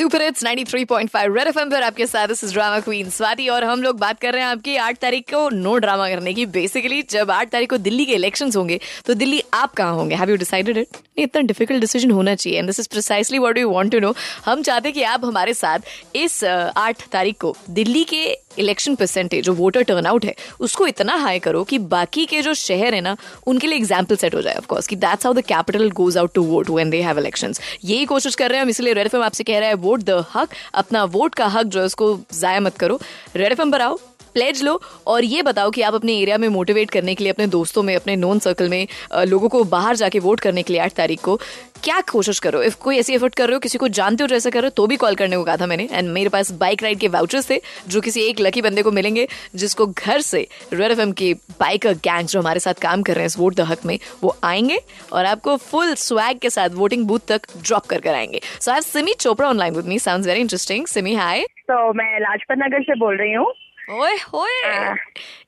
Super hits 93.5 red FM पर आपके साथ इस ड्रामा क्वीन स्वाति और हम लोग बात कर रहे हैं आपकी आठ तारीख को नो ड्रामा करने की। बेसिकली जब आठ तारीख को दिल्ली के इलेक्शंस होंगे तो दिल्ली आप कहाँ होंगे? हैव यू डिसाइडेड इट इतना डिफ़िकल्ट डिसीज़न होना चाहिए and this is precisely what we want to know हम चाहते हैं कि आप हमारे साथ इस आठ तारीख को दिल्ली के इलेक्शन परसेंटेज जो वोटर टर्नआउट है, उसको इतना हाई करो कि बाकी के जो शहर है ना, उनके लिए एग्ज़ाम्पल सेट हो जाए ऑफकोर्स कि that's how the capital goes out to vote when they have elections यही कोशिश कर रहे हैं हम, इसलिए रेड एफएम आपसे कह रहा है वोट द हक, अपना वोट का हक जो है उसको जाया मत करो। रेड एफएम पर आओ। प्लेज लो। और ये बताओ कि आप अपने एरिया में मोटिवेट करने के लिए, अपने दोस्तों में, अपने नोन सर्कल में लोगों को बाहर जाके वोट करने के लिए आठ तारीख को क्या कोशिश करो? इफ़ कोई ऐसी एफर्ट कर रहे हो, किसी को जानते हो जैसे कर रहे हो तो भी कॉल करने को कहा था मैंने। एंड मेरे पास बाइक राइड के वाउचर्स थे, जो किसी एक लकी बंदे को मिलेंगे, जिसको घर से रेड एफ़ के बाइकर गैंग जो हमारे साथ काम कर रहे हैं इस वोट द हक में, वो आएँगे और आपको फुल स्वैग के साथ वोटिंग बूथ तक ड्रॉप कर कर आएँगे। So I Simi Chopra online with me sounds very interesting Simi hi तो मैं लाजपत नगर से बोल रही हूँ। Oi, oi. Uh,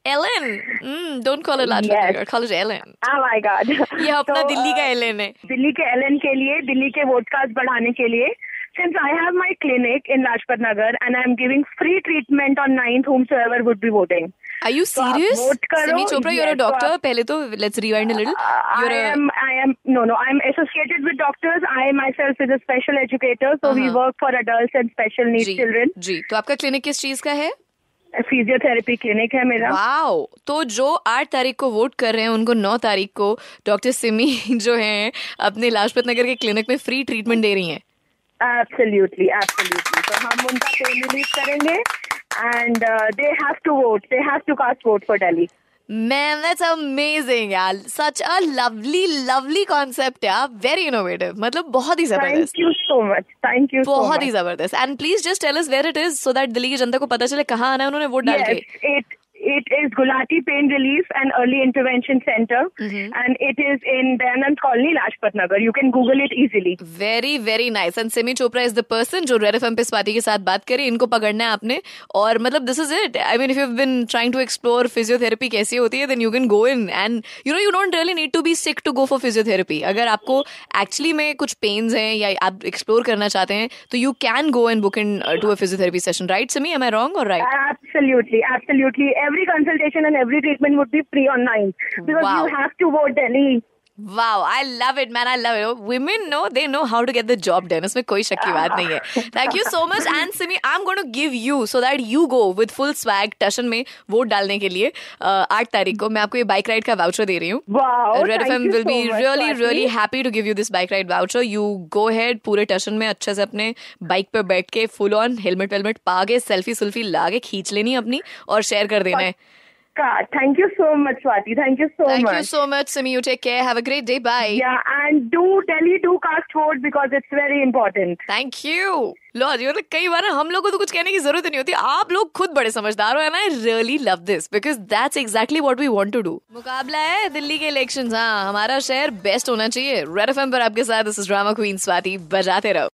Ellen. Mm, don't call it Lajpat yes. Nagar. Call it Ellen. Oh my God. ये अपना so, दिल्ली का एलन है दिल्ली के एलन के लिए दिल्ली के वोटकास्ट बढ़ाने के लिए since I have my clinic in Lajpat Nagar and I'm giving free treatment on 9th whomsoever would be voting. Are you serious? So Simi Chopra, you're a doctor. So पहले तो let's rewind a little. You're I am, I am, no, no, I'm associated with doctors. I myself is a special educator, so uh-huh. we work for adults and special needs ji, children. जी, तो आपका clinic किस चीज़ का है? Physiotherapy clinic है मेरा। Wow तो जो आठ तारीख को वोट कर रहे हैं उनको नौ तारीख को डॉक्टर सिमी जो है अपने लाजपत नगर के क्लिनिक में फ्री ट्रीटमेंट दे रही है। एब्सोल्युटली एब्सोल्यूटली तो हम उनका पेन रिलीज़ करेंगे and they have to vote they have to cast vote for Delhi Man, that's amazing यार such a lovely lovely concept यार very innovative मतलब बहुत ही ज़बरदस्त Thank you so much thank you बहुत so ही ज़बरदस्त and please just tell us where it is so that Delhi की जनता को पता चले कहाँ आना है उन्होंने वोट डाल के it is Gulati Pain Relief and Early Intervention Center, mm-hmm. and it is in Dayanand Colony, Lajpat Nagar. You can Google it easily. Very very nice. And Simi Chopra is the person जो Red FM पे स्वाति के साथ बात करी इनको पकड़ना है आपने और मतलब this is it I mean if you been trying to explore physiotherapy कैसी होती है then you can go in and you know you don't really need to be sick to go for physiotherapy अगर आपको actually में कुछ pens हैं या आप एक्सप्लोर करना चाहते हैं तो you can go and book into a physiotherapy session right Simi am I wrong और right Absolutely, absolutely. Every consultation and every treatment would be free online because wow. you have to vote Delhi. Wow, I love it, man. I love it. Women know they know how to get the job done. इसमें कोई शक की बात नहीं है. Thank you so much, and Simi, I'm going to give you so that you go with full swag टशन में vote डालने के लिए आठ तारीख को मैं आपको ये बाइक राइड का वाउचर दे रही हूँ. Wow, Red FM will so be really really happy to give you this bike ride voucher. You go ahead पूरे टशन में अच्छे से अपने बाइक पे बैठ के फुल ऑन हेलमेट वेलमेट पा के सेल्फी सुल्फी ला के खींच लेनी अपनी और शेयर कर देना है. God, thank you so much, Swati. Thank you so thank much. Thank you so much, Simi. You take care. Have a great day. Bye. Yeah, and do Delhi do cast vote because it's very important. Thank you. लो जी मतलब कई बार हम लोग को तो कुछ कहने की ज़रूरत नहीं होती आप लोग खुद बड़े समझदार हो and I really love this because that's exactly what we want to do मुकाबला है दिल्ली के इलेक्शन हाँ हमारा शहर बेस्ट होना चाहिए रेड एफ़ पर आपके साथ this is drama queen Swati बजाते रहो